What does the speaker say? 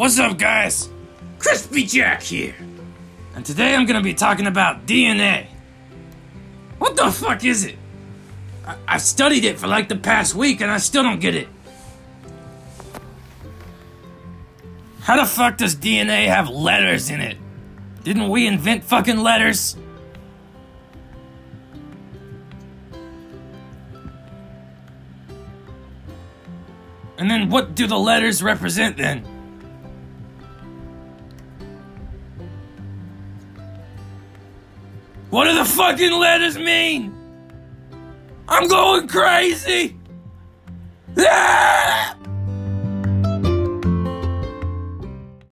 What's up, guys? Crispy Jack here. And today I'm gonna be talking about DNA. What the fuck is it? I- I've studied it for like the past week and I still don't get it. How the fuck does DNA have letters in it? Didn't we invent fucking letters? And then what do the letters represent then? What do the fucking letters mean? I'm going crazy!